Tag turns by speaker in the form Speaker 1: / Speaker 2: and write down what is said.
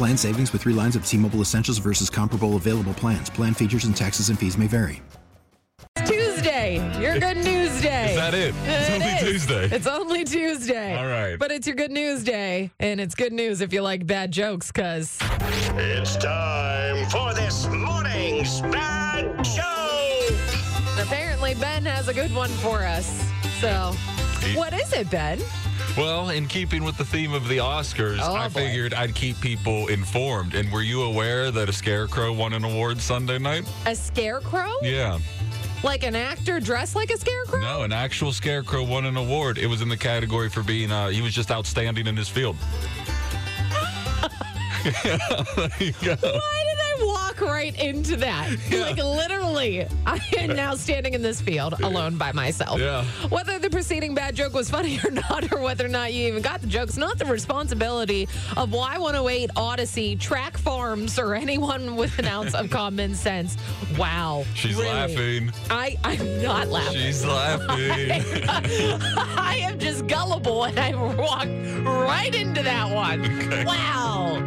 Speaker 1: Plan savings with three lines of T Mobile Essentials versus comparable available plans. Plan features and taxes and fees may vary.
Speaker 2: It's Tuesday, your good news day.
Speaker 3: Is that it? It's
Speaker 2: It
Speaker 3: only
Speaker 2: is.
Speaker 3: Tuesday.
Speaker 2: It's only Tuesday.
Speaker 3: All right.
Speaker 2: But it's your good news day, and it's good news if you like bad jokes, because
Speaker 4: It's time for this morning's bad joke.
Speaker 2: apparently Ben has a good one for us. So, what is it, Ben?
Speaker 3: Well, in keeping with the theme of the Oscars,
Speaker 2: Oh,
Speaker 3: I
Speaker 2: boy.
Speaker 3: figured I'd keep people informed. And were you aware that a scarecrow won an award Sunday night?
Speaker 2: A scarecrow?
Speaker 3: Yeah.
Speaker 2: Like an actor dressed like a scarecrow?
Speaker 3: No, an actual scarecrow won an award. It was in the category for being, uh, he was just outstanding in his field. there you go.
Speaker 2: Why did I walk right into that? Like literally, I am now standing in this field alone by myself.
Speaker 3: Yeah.
Speaker 2: Whether the preceding bad joke was funny or not, or whether or not you even got the joke, it's not the responsibility of Y108 Audacy, Track Farms, or anyone with an ounce of common sense. Wow.
Speaker 3: She's
Speaker 2: Really.
Speaker 3: laughing.
Speaker 2: I, I'm not laughing.
Speaker 3: She's laughing.
Speaker 2: I am just gullible and I walked right into that one. Wow.